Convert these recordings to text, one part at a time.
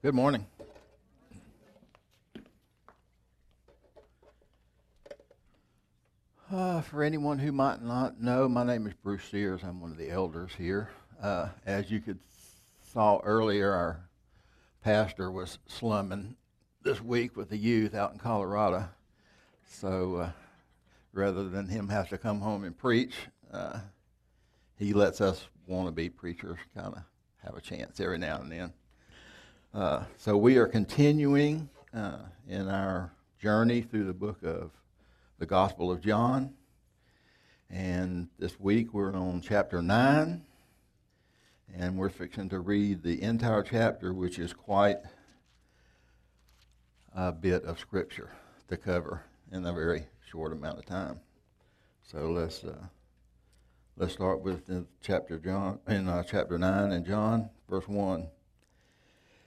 Good morning. Uh, for anyone who might not know, my name is Bruce Sears. I'm one of the elders here. Uh, as you could saw earlier, our pastor was slumming this week with the youth out in Colorado. So uh, rather than him have to come home and preach, uh, he lets us wannabe preachers kind of have a chance every now and then. Uh, so we are continuing uh, in our journey through the book of the Gospel of John. And this week we're on chapter 9. And we're fixing to read the entire chapter, which is quite a bit of scripture to cover in a very short amount of time. So let's uh, let's start with chapter John in uh, chapter nine and John verse one.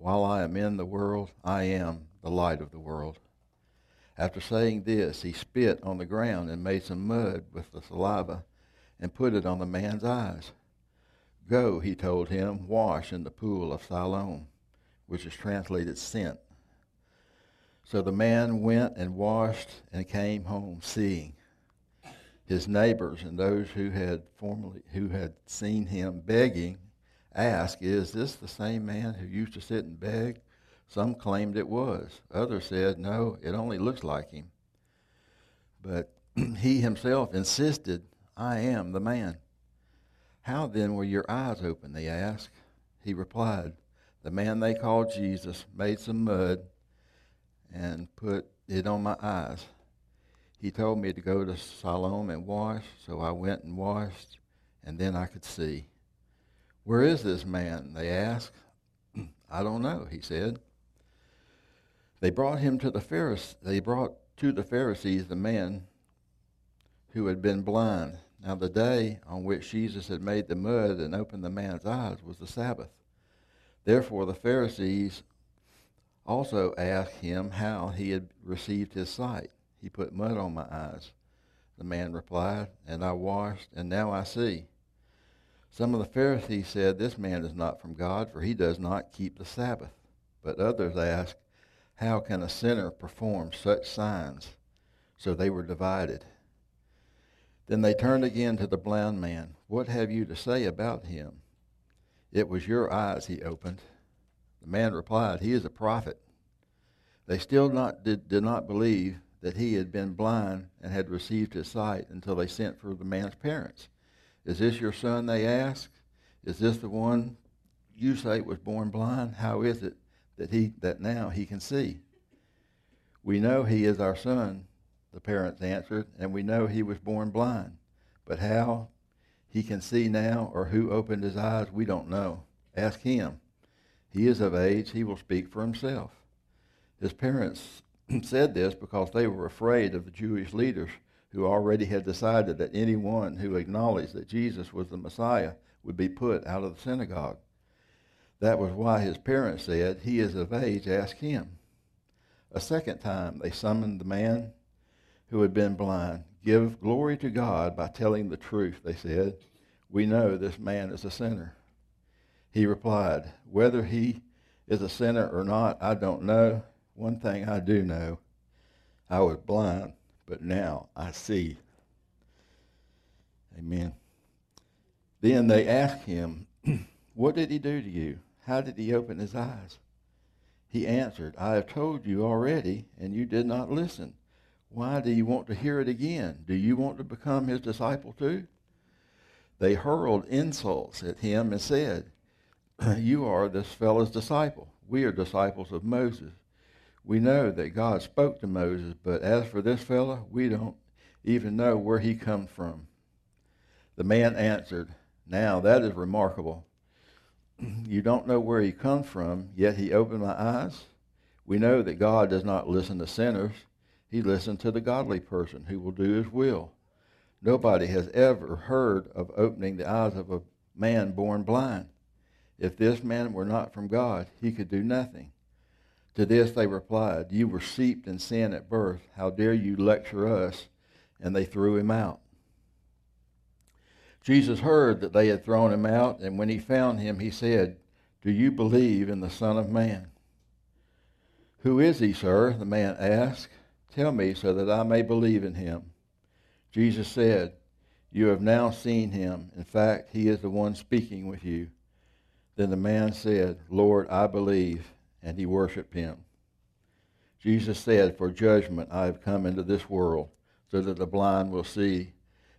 While I am in the world, I am the light of the world. After saying this, he spit on the ground and made some mud with the saliva and put it on the man's eyes. Go, he told him, wash in the pool of Siloam, which is translated sent. So the man went and washed and came home seeing. His neighbors and those who had formerly who had seen him begging asked, Is this the same man who used to sit and beg? Some claimed it was. Others said, No, it only looks like him. But he himself insisted, I am the man. How then were your eyes open? They asked. He replied, The man they called Jesus made some mud and put it on my eyes. He told me to go to Siloam and wash, so I went and washed, and then I could see. Where is this man? They asked. I don't know, he said. They brought him to the Pharisees. They brought to the Pharisees the man who had been blind. Now the day on which Jesus had made the mud and opened the man's eyes was the Sabbath. Therefore the Pharisees also asked him how he had received his sight. He put mud on my eyes. The man replied, and I washed, and now I see. Some of the Pharisees said, This man is not from God, for he does not keep the Sabbath. But others asked, how can a sinner perform such signs? So they were divided. Then they turned again to the blind man. What have you to say about him? It was your eyes he opened. The man replied, He is a prophet. They still not, did, did not believe that he had been blind and had received his sight until they sent for the man's parents. Is this your son? They asked. Is this the one you say was born blind? How is it that he that now he can see. We know he is our son, the parents answered, and we know he was born blind. But how he can see now or who opened his eyes, we don't know. Ask him. He is of age, he will speak for himself. His parents said this because they were afraid of the Jewish leaders who already had decided that anyone who acknowledged that Jesus was the Messiah would be put out of the synagogue. That was why his parents said, He is of age, ask him. A second time they summoned the man who had been blind. Give glory to God by telling the truth, they said. We know this man is a sinner. He replied, Whether he is a sinner or not, I don't know. One thing I do know I was blind, but now I see. Amen. Then they asked him, What did he do to you? How did he open his eyes? He answered, I have told you already, and you did not listen. Why do you want to hear it again? Do you want to become his disciple too? They hurled insults at him and said, You are this fellow's disciple. We are disciples of Moses. We know that God spoke to Moses, but as for this fellow, we don't even know where he comes from. The man answered, Now that is remarkable. you don't know where he comes from, yet he opened my eyes. We know that God does not listen to sinners. He listens to the godly person who will do his will. Nobody has ever heard of opening the eyes of a man born blind. If this man were not from God, he could do nothing. To this they replied, You were steeped in sin at birth. How dare you lecture us? And they threw him out. Jesus heard that they had thrown him out, and when he found him, he said, Do you believe in the Son of Man? Who is he, sir? The man asked. Tell me so that I may believe in him. Jesus said, You have now seen him. In fact, he is the one speaking with you. Then the man said, Lord, I believe, and he worshiped him. Jesus said, For judgment I have come into this world, so that the blind will see,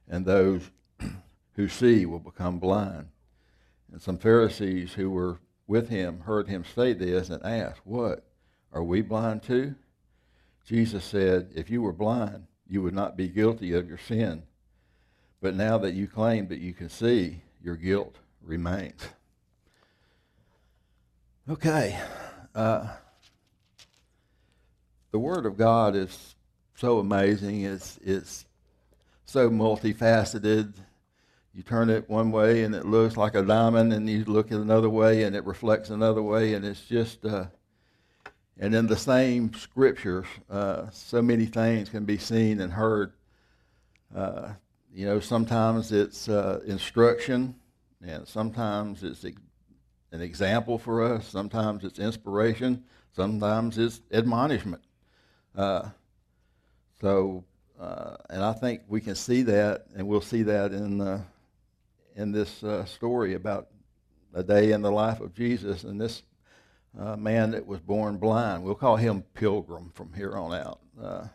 and those who see will become blind. And some Pharisees who were with him heard him say this and asked, What? Are we blind too? Jesus said, If you were blind, you would not be guilty of your sin. But now that you claim that you can see, your guilt remains. Okay. Uh, the Word of God is so amazing. It's, it's so multifaceted. You turn it one way and it looks like a diamond, and you look at another way and it reflects another way, and it's just. Uh, and in the same scriptures, uh, so many things can be seen and heard. Uh, you know, sometimes it's uh, instruction, and sometimes it's an example for us. Sometimes it's inspiration. Sometimes it's admonishment. Uh, so, uh, and I think we can see that, and we'll see that in in this uh, story about a day in the life of Jesus and this uh, man that was born blind. We'll call him Pilgrim from here on out. Uh,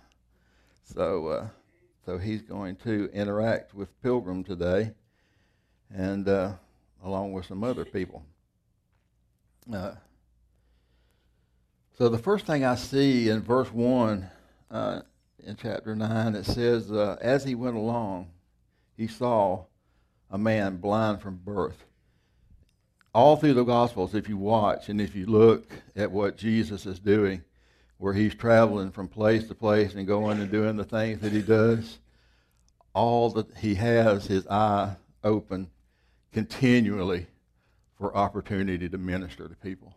so, uh, so he's going to interact with Pilgrim today, and along with some other people. Uh, so the first thing I see in verse one uh, in chapter nine, it says, "As he went along, he saw a man blind from birth." all through the Gospels, if you watch and if you look at what Jesus is doing, where he's traveling from place to place and going and doing the things that he does, all that he has his eye open continually for opportunity to minister to people.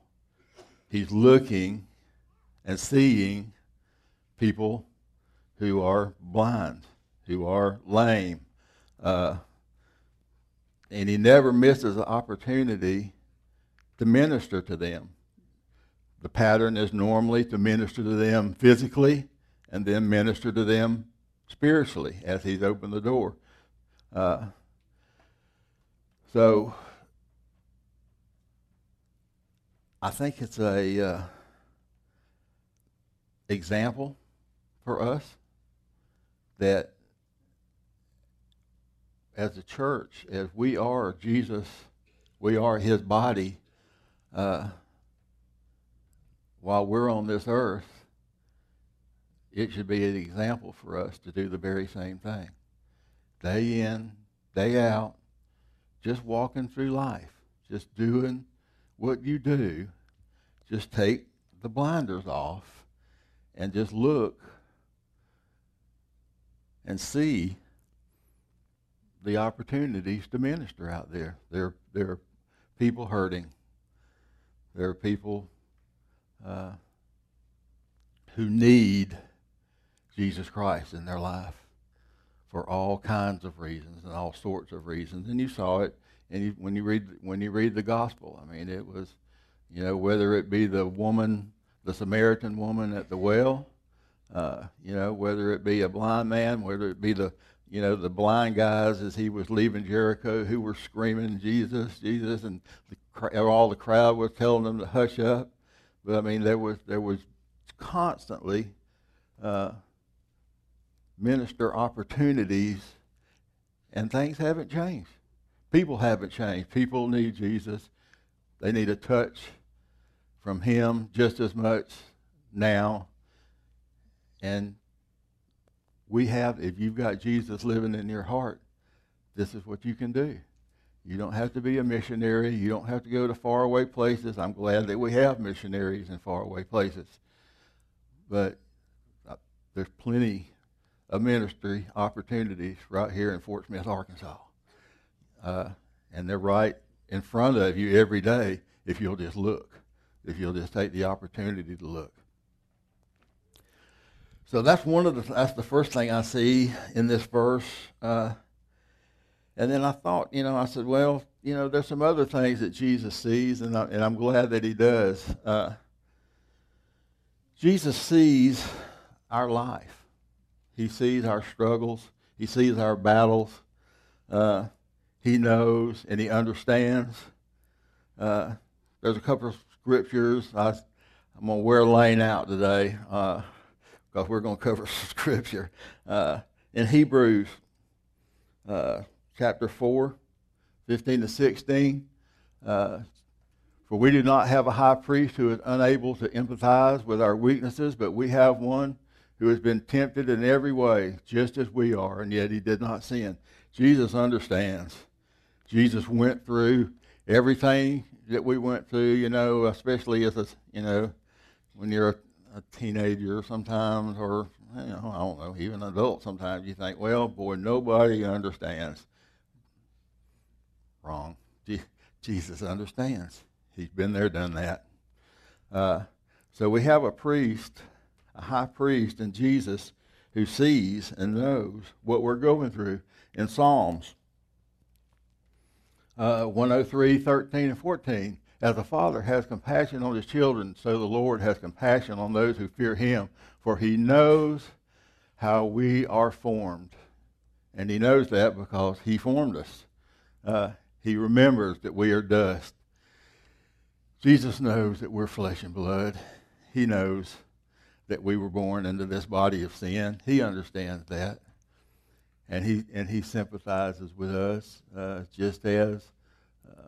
He's looking and seeing people who are blind, who are lame, uh, and he never misses an opportunity to minister to them. The pattern is normally to minister to them physically and then minister to them spiritually as he's opened the door. Uh, so I think it's a uh, example for us that as a church, as we are Jesus, we are his body, uh, while we're on this earth, it should be an example for us to do the very same thing. Day in, day out, just walking through life, just doing what you do. Just take the blinders off and just look and see the opportunities to minister out there. There, there are people hurting. There are people uh, who need Jesus Christ in their life for all kinds of reasons and all sorts of reasons. And you saw it, and you, when you read when you read the gospel, I mean, it was, you know, whether it be the woman, the Samaritan woman at the well, uh, you know, whether it be a blind man, whether it be the you know, the blind guys as he was leaving Jericho who were screaming, Jesus, Jesus, and the, all the crowd was telling them to hush up. But I mean, there was, there was constantly uh, minister opportunities, and things haven't changed. People haven't changed. People need Jesus. They need a touch from Him just as much now. And we have, if you've got Jesus living in your heart, this is what you can do. You don't have to be a missionary. You don't have to go to faraway places. I'm glad that we have missionaries in faraway places. But uh, there's plenty of ministry opportunities right here in Fort Smith, Arkansas. Uh, and they're right in front of you every day if you'll just look, if you'll just take the opportunity to look. So that's one of the that's the first thing I see in this verse. Uh, and then I thought, you know, I said, well, you know, there's some other things that Jesus sees, and, I, and I'm glad that he does. Uh, Jesus sees our life. He sees our struggles. He sees our battles. Uh, he knows and he understands. Uh, there's a couple of scriptures. I, am going to wear Lane out today because uh, we're going to cover scripture. Uh, in Hebrews uh, chapter 4, 15 to 16, uh, for we do not have a high priest who is unable to empathize with our weaknesses, but we have one who has been tempted in every way, just as we are, and yet he did not sin. Jesus understands. Jesus went through everything that we went through, you know, especially as a, you know, when you're a, a teenager sometimes, or, you know, I don't know, even an adult sometimes, you think, well, boy, nobody understands. Wrong. Jesus understands. He's been there, done that. Uh, so we have a priest, a high priest in Jesus who sees and knows what we're going through. In Psalms uh, 103, 13, and 14. As the Father has compassion on his children, so the Lord has compassion on those who fear him, for he knows how we are formed. And he knows that because he formed us. Uh, he remembers that we are dust. Jesus knows that we're flesh and blood. He knows that we were born into this body of sin. He understands that and he and he sympathizes with us uh, just as uh,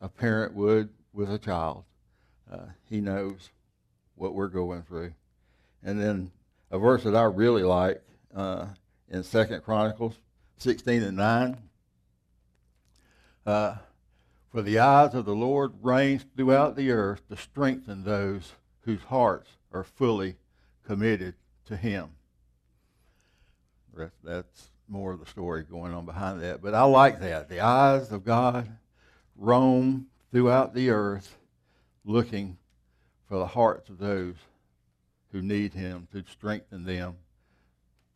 a parent would with a child. Uh, he knows what we're going through. And then a verse that I really like uh, in Second Chronicles 16 and 9. Uh, For the eyes of the Lord range throughout the earth to strengthen those whose hearts are fully committed to Him. That's more of the story going on behind that. But I like that. The eyes of God roam throughout the earth looking for the hearts of those who need Him to strengthen them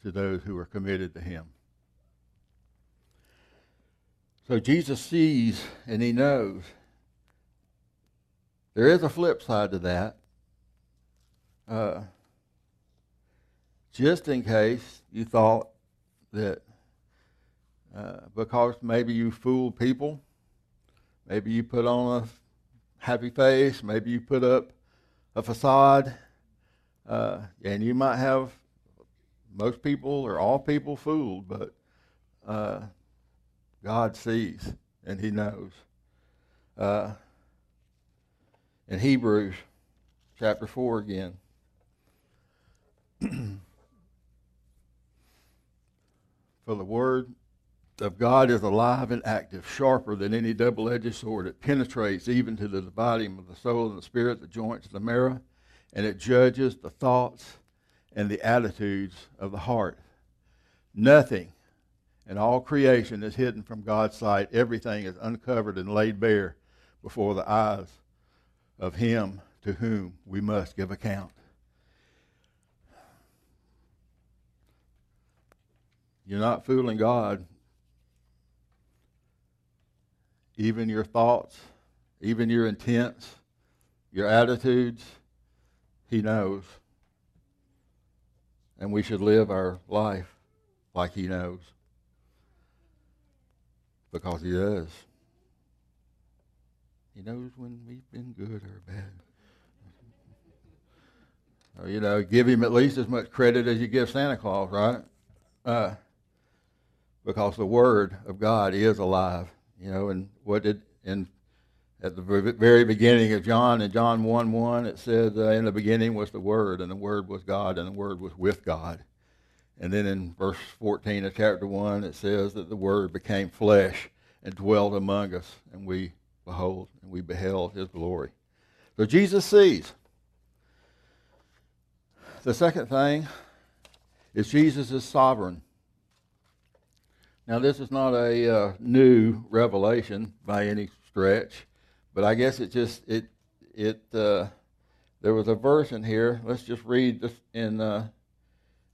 to those who are committed to Him. So Jesus sees and He knows. There is a flip side to that. Uh, just in case you thought that uh, because maybe you fool people, maybe you put on a happy face, maybe you put up a facade, uh, and you might have most people or all people fooled, but uh, God sees and He knows. Uh, in Hebrews chapter 4 again. For the word of God is alive and active, sharper than any double edged sword. It penetrates even to the dividing of the soul and the spirit, the joints and the marrow, and it judges the thoughts and the attitudes of the heart. Nothing in all creation is hidden from God's sight. Everything is uncovered and laid bare before the eyes of Him to whom we must give account. You're not fooling God. Even your thoughts, even your intents, your attitudes, He knows. And we should live our life like He knows. Because He does. He knows when we've been good or bad. You know, give Him at least as much credit as you give Santa Claus, right? Uh, because the Word of God is alive. You know, and what did in at the very beginning of John, in John 1 1, it says, uh, In the beginning was the Word, and the Word was God, and the Word was with God. And then in verse 14 of chapter 1, it says that the Word became flesh and dwelt among us, and we behold, and we beheld his glory. So Jesus sees. The second thing is Jesus is sovereign. Now, this is not a uh, new revelation by any stretch, but I guess it just it it uh, there was a verse in here. Let's just read this in uh,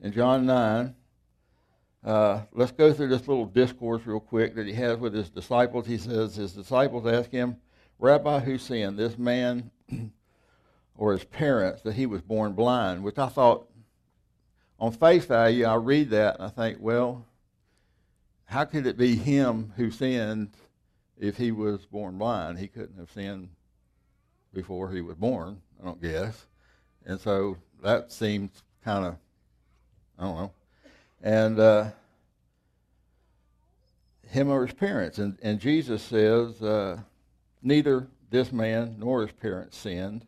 in John nine. Uh, let's go through this little discourse real quick that he has with his disciples. He says his disciples ask him, "Rabbi, who sinned, this man or his parents, that he was born blind?" Which I thought, on face value, I read that and I think, well, how could it be him who sinned if he was born blind? He couldn't have sinned before he was born, I don't guess. And so that seems kind of, I don't know. And uh, him or his parents. And, and Jesus says, uh, neither this man nor his parents sinned,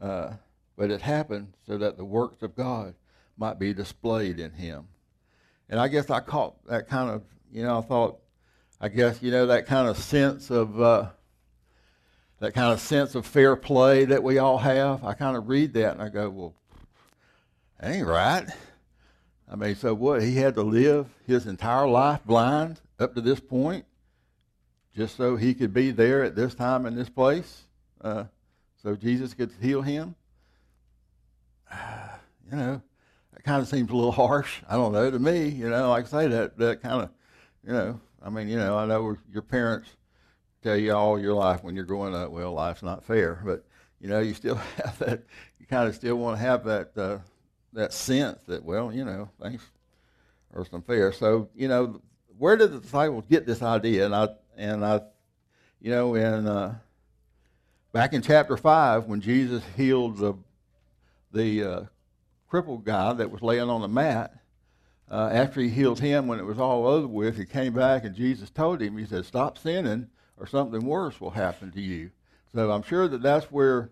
uh, but it happened so that the works of God might be displayed in him. And I guess I caught that kind of, you know, I thought, I guess, you know, that kind of sense of, uh, that kind of sense of fair play that we all have. I kind of read that and I go, well, that ain't right. I mean, so what? He had to live his entire life blind up to this point just so he could be there at this time in this place uh, so Jesus could heal him? you know, kind of seems a little harsh. I don't know to me. You know, like I say that that kind of, you know, I mean, you know, I know your parents tell you all your life when you're growing up, well, life's not fair, but you know, you still have that. You kind of still want to have that uh, that sense that, well, you know, things are some fair. So, you know, where did the disciples get this idea? And I and I, you know, in uh, back in chapter five when Jesus healed the the uh, crippled guy that was laying on the mat, uh, after he healed him, when it was all over with, he came back and Jesus told him, he said, Stop sinning or something worse will happen to you. So I'm sure that that's where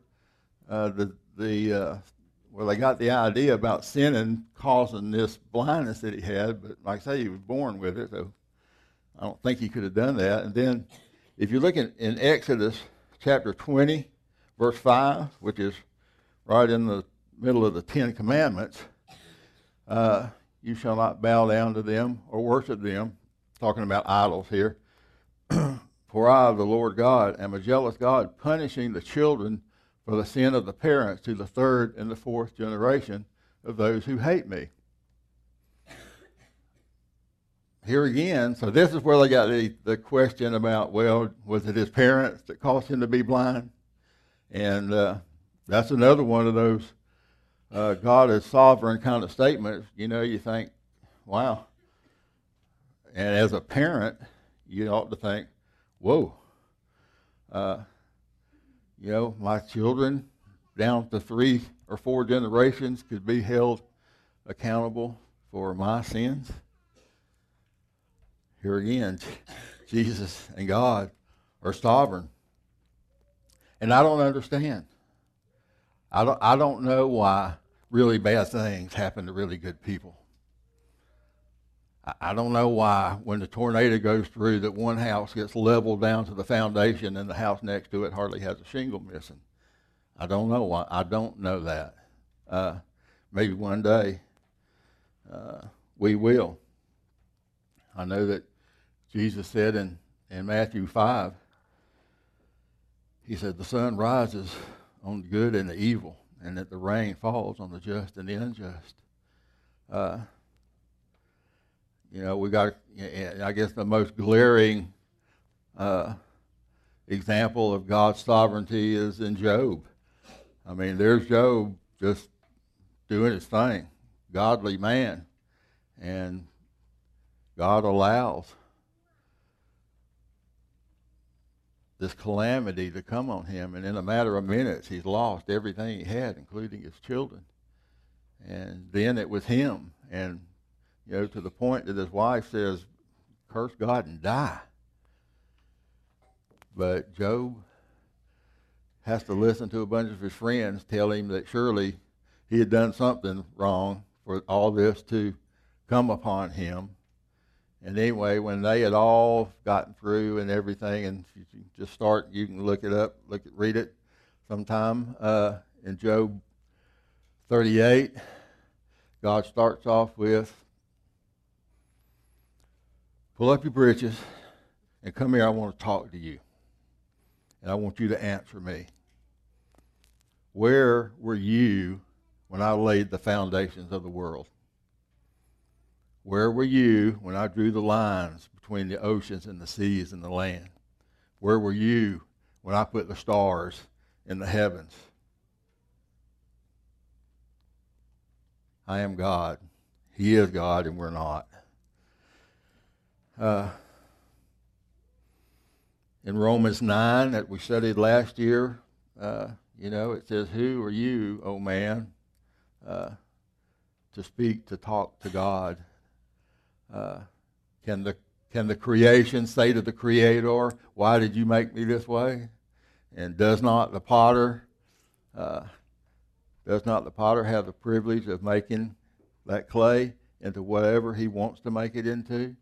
uh, the, the uh, where they got the idea about sinning causing this blindness that he had. But like I say, he was born with it, so I don't think he could have done that. And then if you look in, in Exodus chapter 20, verse 5, which is right in the middle of the Ten Commandments, uh, you shall not bow down to them or worship them, talking about idols here. For I, the Lord God, am a jealous God, punishing the children for the sin of the parents to the third and the fourth generation of those who hate me. Here again, so this is where they got the, the question about, well, was it his parents that caused him to be blind? And uh, that's another one of those uh, God is sovereign kind of statements, you know, you think, wow. And as a parent, you ought to think, whoa. Uh, you know, my children down to three or four generations could be held accountable for my sins. Here again, Jesus and God are sovereign. And I don't understand. I don't, I don't know why really bad things happen to really good people. I, don't know why when the tornado goes through that one house gets leveled down to the foundation and the house next to it hardly has a shingle missing. I don't know why. I don't know that. Uh, maybe one day uh, we will. I know that Jesus said in, in Matthew 5, he said, The sun rises on the good and the evil and that the rain falls on the just and the unjust. Uh, you know, we got, I guess, the most glaring uh, example of God's sovereignty is in Job. I mean, there's Job just doing his thing, godly man, and God allows this calamity to come on him. And in a matter of minutes, he's lost everything he had, including his children. And then it was him. And, you know, to the point that his wife says, curse God and die. But Job has to listen to a bunch of his friends tell him that surely he had done something wrong for all this to come upon him. And anyway, when they had all gotten through and everything, and you just start, you can look it up, look at, read it sometime uh, in Job 38. God starts off with, "Pull up your britches and come here. I want to talk to you, and I want you to answer me. Where were you when I laid the foundations of the world?" Where were you when I drew the lines between the oceans and the seas and the land? Where were you when I put the stars in the heavens? I am God. He is God, and we're not. Uh, in Romans 9, that we studied last year, uh, you know, it says, Who are you, O man, uh, to speak, to talk to God? Uh, can the can the creation say to the creator, "Why did you make me this way?" And does not the potter uh, does not the potter have the privilege of making that clay into whatever he wants to make it into?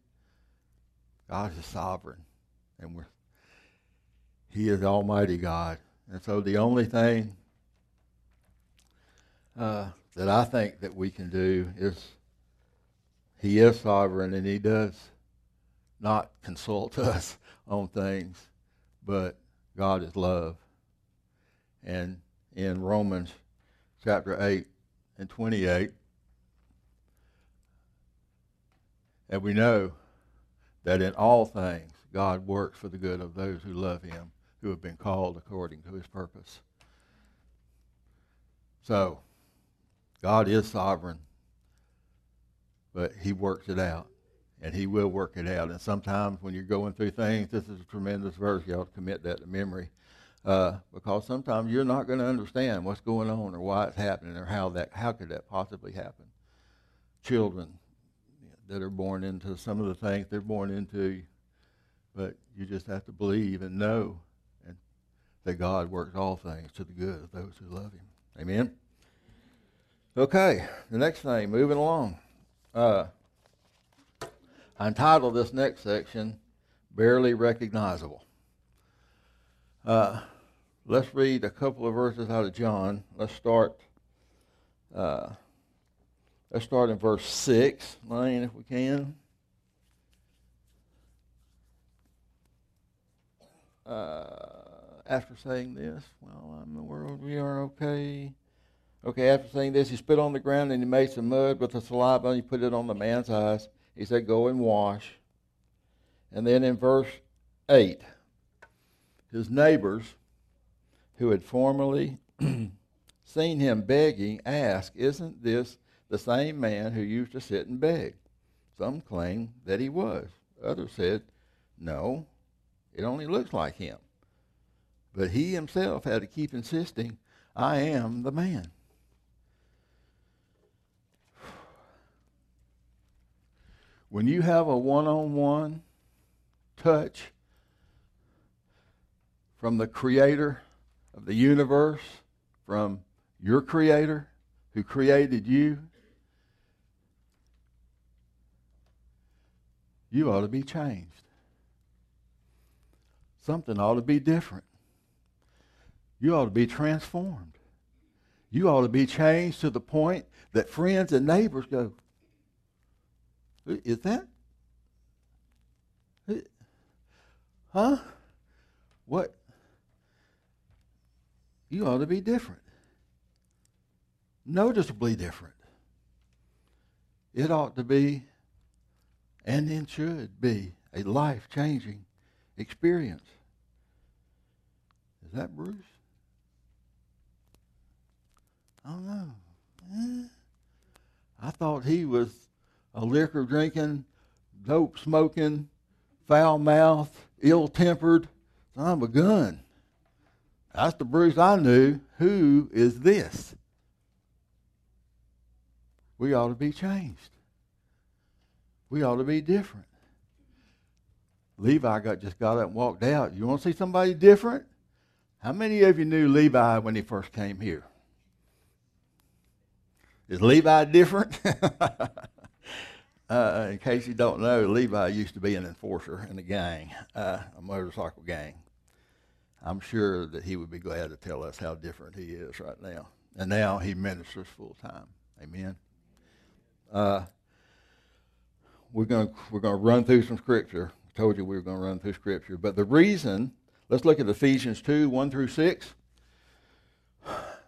God is sovereign, and we're He is Almighty God, and so the only thing uh, that I think that we can do is he is sovereign and he does not consult us on things, but God is love. And in Romans chapter 8 and 28, and we know that in all things God works for the good of those who love him, who have been called according to his purpose. So, God is sovereign but he works it out and he will work it out. And sometimes when you're going through things, this is a tremendous verse. To commit that to memory. Uh, because sometimes you're not going to understand what's going on or why it's happening or how that how could that possibly happen. Children that are born into some of the things they're born into, but you just have to believe and know and that God works all things to the good of those who love Him. Amen. Okay, the next thing, moving along. Uh, I entitled this next section, Barely Recognizable. Uh, let's read a couple of verses out of John. Let's start. Uh, let's start in verse six, Lane, if we can. Uh, after saying this, well, in the world we are okay. Okay, after saying this, he spit on the ground and he made some mud with the saliva and he put it on the man's eyes. He said, Go and wash. And then in verse 8, his neighbors who had formerly seen him begging asked, Isn't this the same man who used to sit and beg? Some claimed that he was. Others said, No, it only looks like him. But he himself had to keep insisting, I am the man. When you have a one on one touch from the creator of the universe, from your creator who created you, you ought to be changed. Something ought to be different. You ought to be transformed. You ought to be changed to the point that friends and neighbors go, is that? Huh? What? You ought to be different. Noticeably different. It ought to be, and it should be, a life changing experience. Is that Bruce? I don't know. Eh. I thought he was a liquor drinking, dope smoking, foul mouthed, ill tempered of a gun. That's the Bruce I knew. Who is this? We ought to be changed. We ought to be different. Levi got just got up and walked out. You want to see somebody different? How many of you knew Levi when he first came here? Is Levi different? uh, in case you don't know, Levi used to be an enforcer in a gang, uh, a motorcycle gang. I'm sure that he would be glad to tell us how different he is right now. And now he ministers full time. Amen. Uh, we're going we're going to run through some scripture. I told you we were going to run through scripture, but the reason. Let's look at Ephesians two one through six.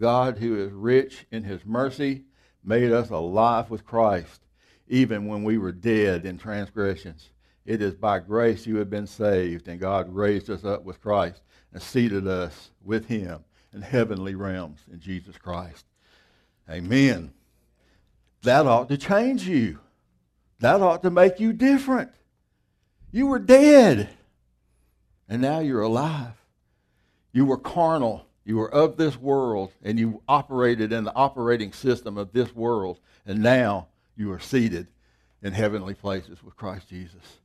God, who is rich in his mercy, made us alive with Christ, even when we were dead in transgressions. It is by grace you have been saved, and God raised us up with Christ and seated us with him in heavenly realms in Jesus Christ. Amen. That ought to change you. That ought to make you different. You were dead, and now you're alive. You were carnal. You were of this world, and you operated in the operating system of this world, and now you are seated in heavenly places with Christ Jesus.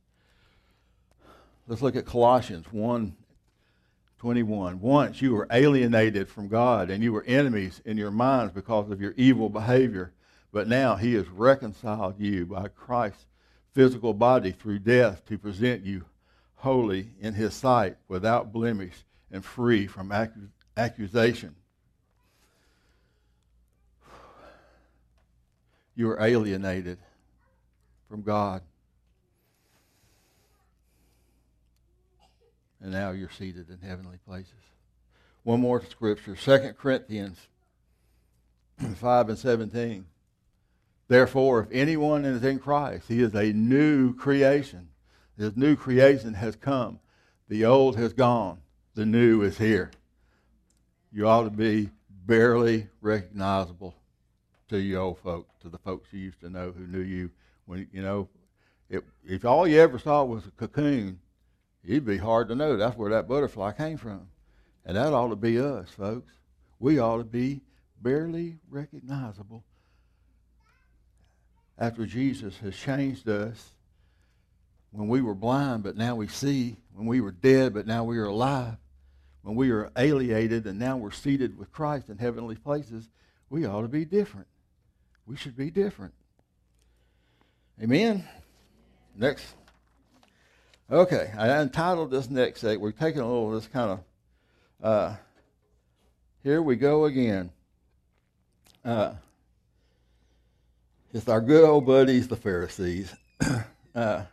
Let's look at Colossians 1 21. Once you were alienated from God and you were enemies in your minds because of your evil behavior, but now he has reconciled you by Christ's physical body through death to present you holy in his sight, without blemish and free from accusation. You were alienated from God. and now you're seated in heavenly places. One more scripture, 2 Corinthians 5 and 17. Therefore, if anyone is in Christ, he is a new creation. His new creation has come. The old has gone. The new is here. You ought to be barely recognizable to you old folks, to the folks you used to know who knew you. When you know, it, if all you ever saw was a cocoon, it'd be hard to know that's where that butterfly came from. And that ought to be us, folks. We ought to be barely recognizable after Jesus has changed us. When we were blind, but now we see. When we were dead, but now we are alive. When we are alienated, and now we're seated with Christ in heavenly places, we ought to be different. We should be different. Amen. Next. Okay, I entitled this next segment. We're taking a little of this kind of. Uh, here we go again. Uh, it's our good old buddies, the Pharisees. uh,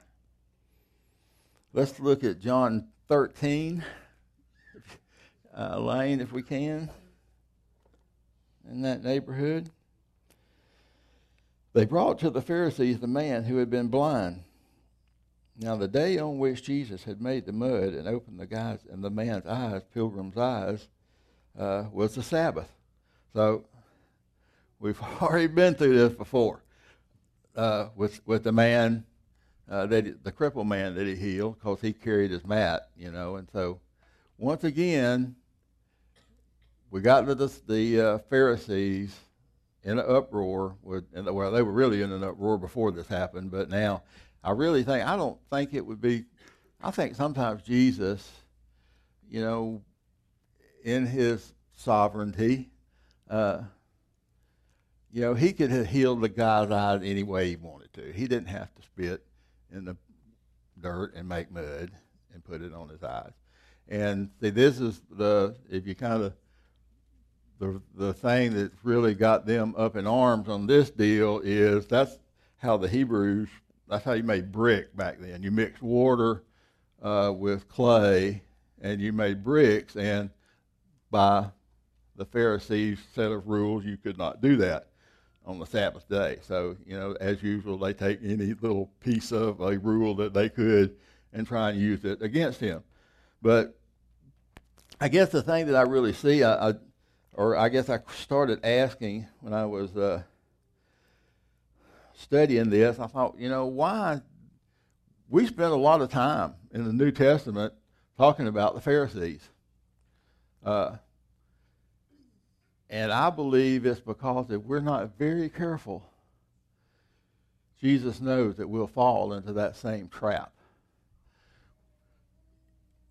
let's look at John 13, uh, Lane, if we can, in that neighborhood. They brought to the Pharisees the man who had been blind. Now, the day on which Jesus had made the mud and opened the guy's and the man's eyes, pilgrim's eyes, uh, was the Sabbath. So, we've already been through this before uh, with with the man uh, that the crippled man that he healed because he carried his mat, you know, and so once again we got to the, the uh, Pharisees in an uproar. With, well, they were really in an uproar before this happened, but now I really think, I don't think it would be, I think sometimes Jesus, you know, in his sovereignty, uh, you know, he could have healed the guy's eyes any way he wanted to. He didn't have to spit in the dirt and make mud and put it on his eyes. And see, this is the, if you kind of, the, the thing that really got them up in arms on this deal is that's how the Hebrews that's how you made brick back then. You mixed water uh, with clay, and you made bricks. And by the Pharisees' set of rules, you could not do that on the Sabbath day. So, you know, as usual, they take any little piece of a rule that they could and try and use it against him. But I guess the thing that I really see, I, I or I guess I started asking when I was uh, studying this, I thought, you know, why we spend a lot of time in the New Testament talking about the Pharisees. Uh, and I believe it's because if we're not very careful, Jesus knows that we'll fall into that same trap.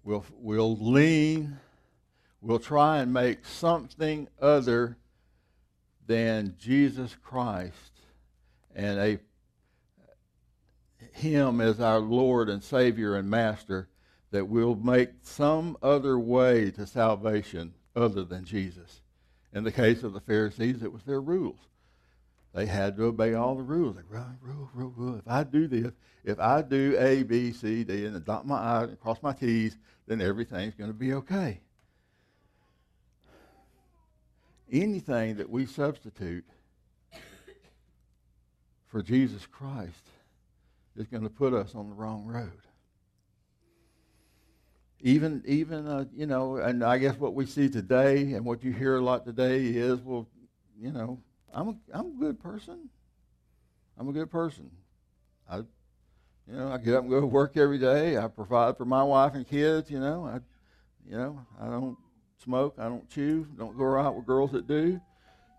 We'll, we'll lean, we'll try and make something other than Jesus Christ and a him as our Lord and Savior and Master, that we'll make some other way to salvation other than Jesus. In the case of the Pharisees, it was their rules. They had to obey all the rules. Rule, rule, rule, rule. If I do this, if I do A, B, C, D, and dot my I's and cross my T's, then everything's going to be okay. Anything that we substitute for Jesus Christ is going to put us on the wrong road. Even, even uh, you know, and I guess what we see today and what you hear a lot today is, well, you know, I'm a, I'm a good person. I'm a good person. I, you know, I get up and go to work every day. I provide for my wife and kids. You know, I, you know, I don't smoke. I don't chew. Don't go out with girls that do.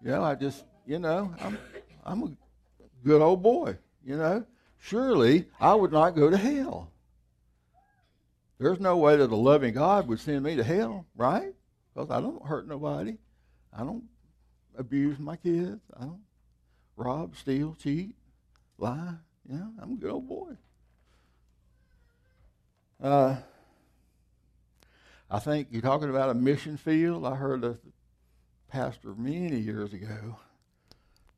You know, I just, you know, I'm, I'm a good old boy. You know, surely I would not go to hell. There's no way that a loving God would send me to hell, right? Because I don't hurt nobody. I don't abuse my kids. I don't rob, steal, cheat, lie. You know, I'm a good old boy. Uh, I think you're talking about a mission field. I heard a pastor many years ago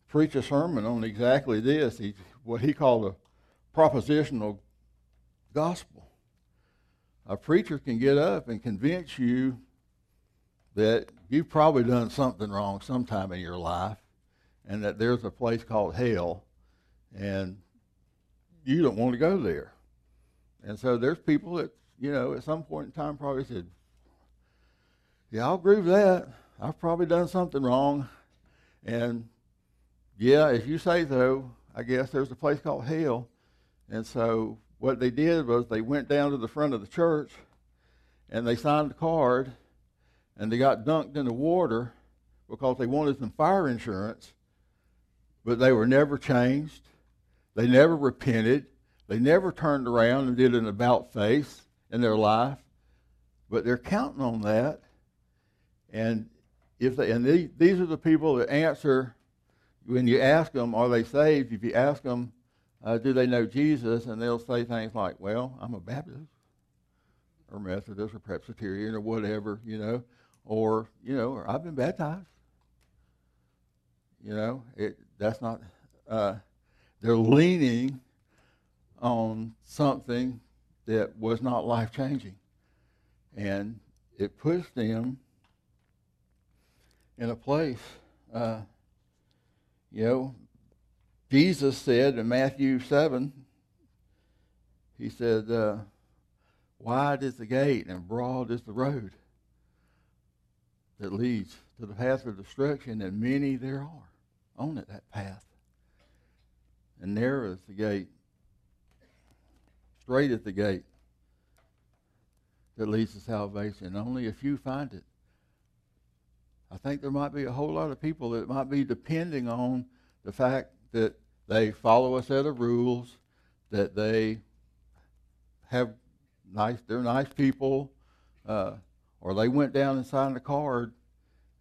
preach a sermon on exactly this. He, what he called a propositional gospel. A preacher can get up and convince you that you've probably done something wrong sometime in your life and that there's a place called hell and you don't want to go there. And so there's people that, you know, at some point in time probably said, Yeah, I'll agree with that. I've probably done something wrong. And yeah, if you say so, I guess there's a place called hell. And so what they did was they went down to the front of the church and they signed a card and they got dunked in the water because they wanted some fire insurance, but they were never changed. They never repented. They never turned around and did an about face in their life. But they're counting on that. And if they, and these, these are the people that answer when you ask them, are they saved? If you ask them, uh, do they know Jesus? And they'll say things like, well, I'm a Baptist or Methodist or Presbyterian or whatever, you know or you know, or I've been baptized. You know, it that's not. Uh, they're leaning on something that was not life changing, and it puts them in a place. Uh, you know, Jesus said in Matthew seven. He said, uh, "Wide is the gate and broad is the road." that leads to the path of destruction, and many there are on it, that path. And narrow is the gate, straight is the gate that leads to salvation. Only a few find it. I think there might be a whole lot of people that might be depending on the fact that they follow a set of rules, that they have nice, they're nice people, uh, or they went down and signed a card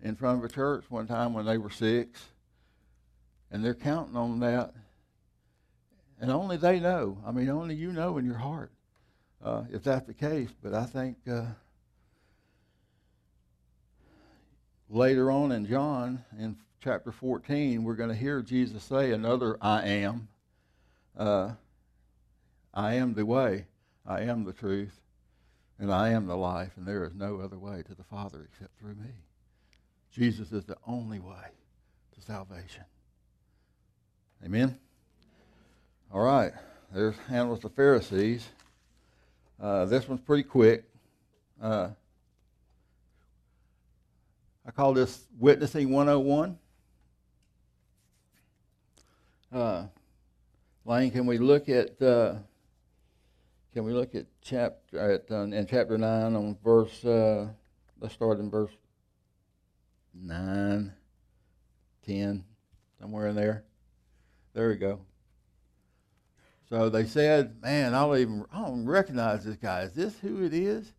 in front of a church one time when they were six, and they're counting on that. And only they know. I mean, only you know in your heart uh, if that's the case. But I think uh, later on in John, in chapter 14, we're going to hear Jesus say another I am. Uh, I am the way, I am the truth, and I am the life, and there is no other way to the Father except through me. Jesus is the only way to salvation. Amen? All right. There's handles the Pharisees. Uh, this one's pretty quick. Uh, I call this Witnessing 101. Uh, Lane, can we look at uh, Can we look at chapter at uh, in chapter nine on verse? Uh, let's start in verse nine, ten, somewhere in there. There we go. So they said, "Man, I don't even I don't recognize this guy. Is this who it is?"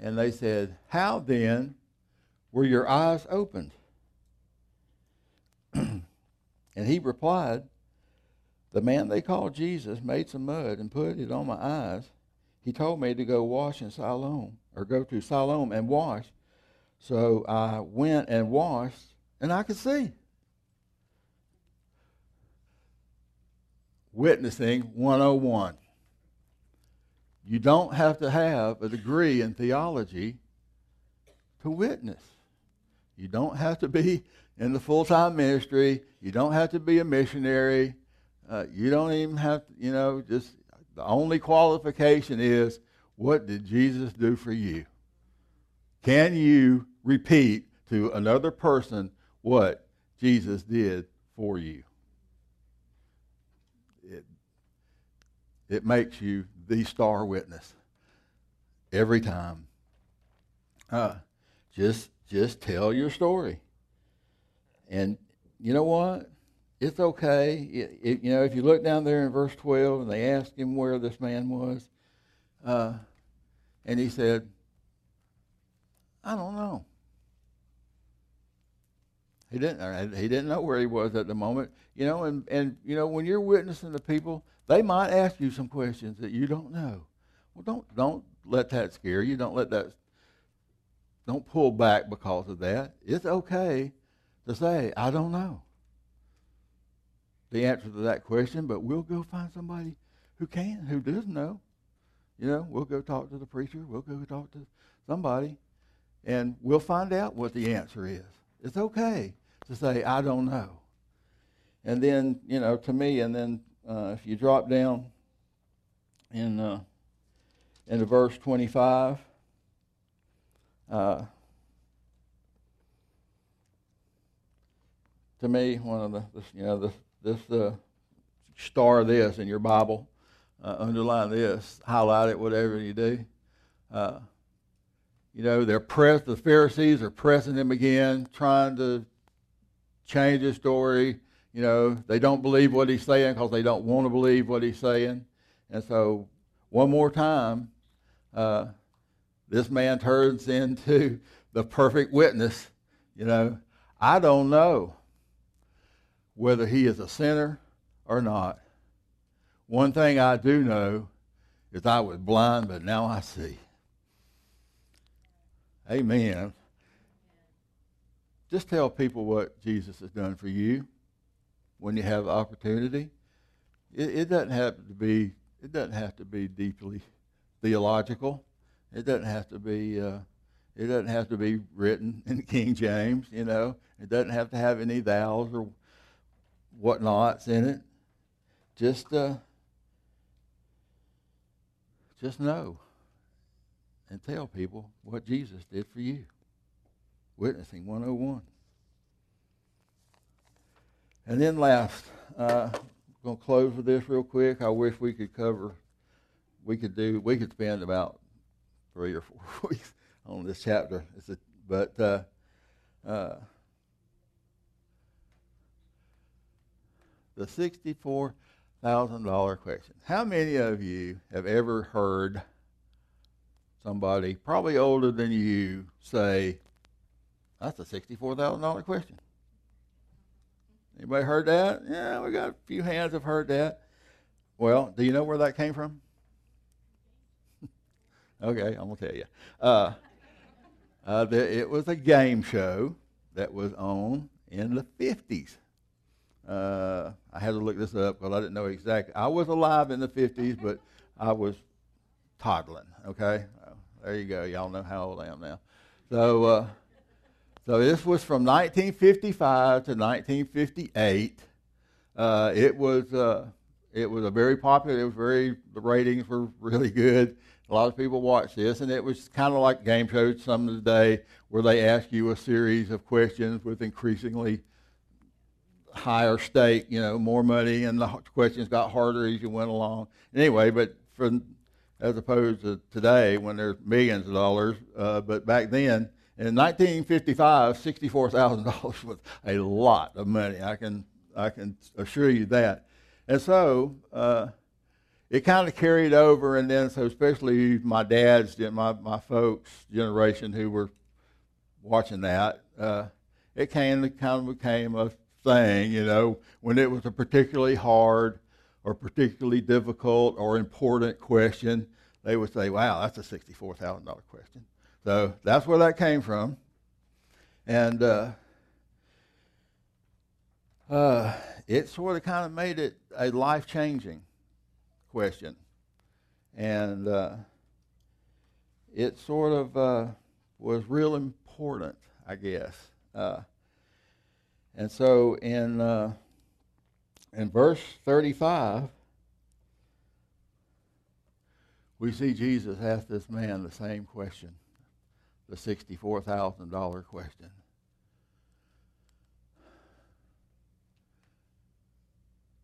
And they said, "How then were your eyes opened?" and he replied, "The man they called Jesus made some mud and put it on my eyes. He told me to go wash in Siloam or go to Siloam and wash. So I went and washed, and I could see." Witnessing 101. You don't have to have a degree in theology to witness. You don't have to be in the full time ministry. You don't have to be a missionary. Uh, you don't even have to, you know, just the only qualification is what did Jesus do for you? Can you repeat to another person what Jesus did for you? it it makes you the star witness every time. Uh, just just tell your story. And you know what? It's okay. It, it, you know, if you look down there in verse 12 and they asked him where this man was, uh, and he said, I don't know. He didn't. He didn't know where he was at the moment. You know, and and you know when you're witnessing to people, they might ask you some questions that you don't know. Well, don't don't let that scare you. Don't let that don't pull back because of that. It's okay to say, I don't know the answer to that question, but we'll go find somebody who can, who does know. You know, we'll go talk to the preacher, we'll go talk to somebody, and we'll find out what the answer is. It's okay to say, I don't know. And then, you know, to me, and then uh, if you drop down in uh, into verse 25, uh, to me, one of the you know this this uh, star this in your Bible, uh, underline this, highlight it, whatever you do. Uh, you know, they're press the Pharisees are pressing him again, trying to change his story you know, they don't believe what he's saying because they don't want to believe what he's saying. And so, one more time, uh, this man turns into the perfect witness. You know, I don't know whether he is a sinner or not. One thing I do know is I was blind, but now I see. Amen. Just tell people what Jesus has done for you when you have opportunity. It, it doesn't have to be it doesn't have to be deeply theological. It doesn't have to be uh, it doesn't have to be written in King James. You know, it doesn't have to have any thous or whatnots in it. Just uh, just know and tell people what Jesus did for you. Witnessing 101. And then last, uh, I'm going to close with this real quick. I wish we could cover, we could do, we could spend about three or four weeks on this chapter. A, but uh, uh, the sixty-four thousand dollar question. How many of you have ever heard somebody, probably older than you, say, "That's a sixty-four thousand dollar question"? Anybody heard that? Yeah, we got a few hands have heard that. Well, do you know where that came from? Okay, I'm gonna tell you. Uh, uh, it was a game show that was on in the 50s. Uh, I had to look this up because I didn't know exactly. I was alive in the 50s, but I was toddling. Okay, there you go. Y'all know how old I am now. So uh, so this was from 1955 to 1958. Uh, it was uh, it was a very popular. It was very the ratings were really good. A lot of people watched this, and it was kind of like game shows some of the day, where they ask you a series of questions with increasingly higher stake, you know, more money, and the questions got harder as you went along. Anyway, but as opposed to today when there's millions of dollars. Uh, but back then, in 1955, $64,000 was a lot of money. I can, I can assure you that. And so uh, it kind of carried over, and then so especially my dad's, my, my folks' generation who were watching that, uh, it kind of, kind of became a thing, you know, when it was a particularly hard or particularly difficult or important question, they would say, wow, that's a $64,000 question. So that's where that came from. And uh, uh, it sort of kind of made it a life changing question. And uh, it sort of uh, was real important, I guess. Uh, and so in, uh, in verse 35, we see Jesus ask this man the same question, the $64,000 question.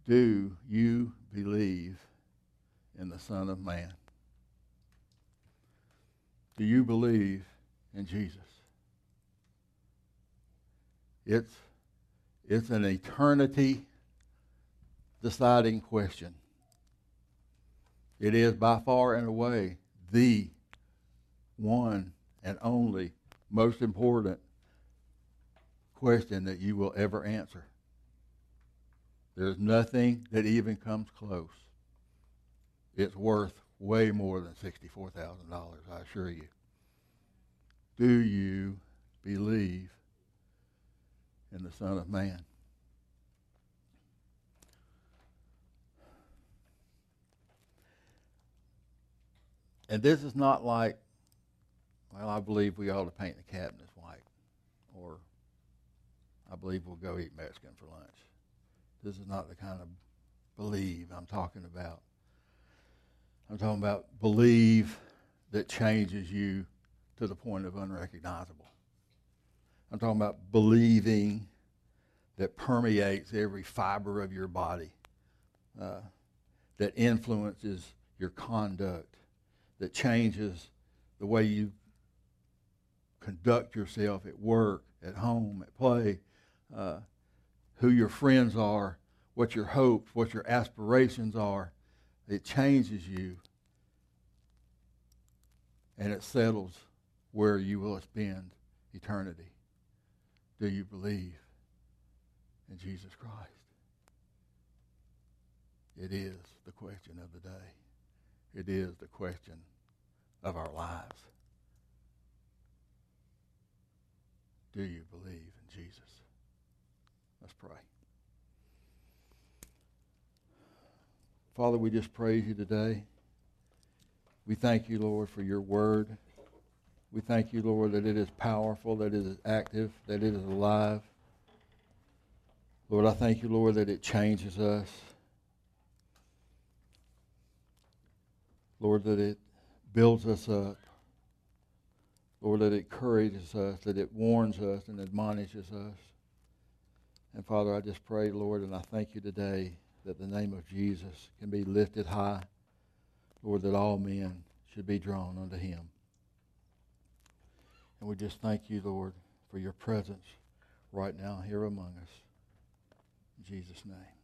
Do you believe in the Son of Man? Do you believe in Jesus? It's, it's an eternity deciding question. It is by far and away the one and only most important question that you will ever answer. There's nothing that even comes close. It's worth way more than $64,000, I assure you. Do you believe in the Son of Man? And this is not like, well, I believe we ought to paint the cabinets white, or I believe we'll go eat Mexican for lunch. This is not the kind of believe I'm talking about. I'm talking about believe that changes you to the point of unrecognizable. I'm talking about believing that permeates every fiber of your body, uh, that influences your conduct, that changes the way you conduct yourself at work, at home, at play, uh, who your friends are, what your hopes, what your aspirations are. It changes you and it settles where you will spend eternity. Do you believe in Jesus Christ? It is the question of the day. It is the question of our lives. Do you believe in Jesus? Let's pray. Father, we just praise you today. We thank you, Lord, for your word. We thank you, Lord, that it is powerful, that it is active, that it is alive. Lord, I thank you, Lord, that it changes us. Lord, that it builds us up. Lord, that it encourages us, that it warns us and admonishes us. And Father, I just pray, Lord, and I thank you today that the name of Jesus can be lifted high. Lord, that all men should be drawn unto him. And we just thank you, Lord, for your presence right now here among us. In Jesus' name.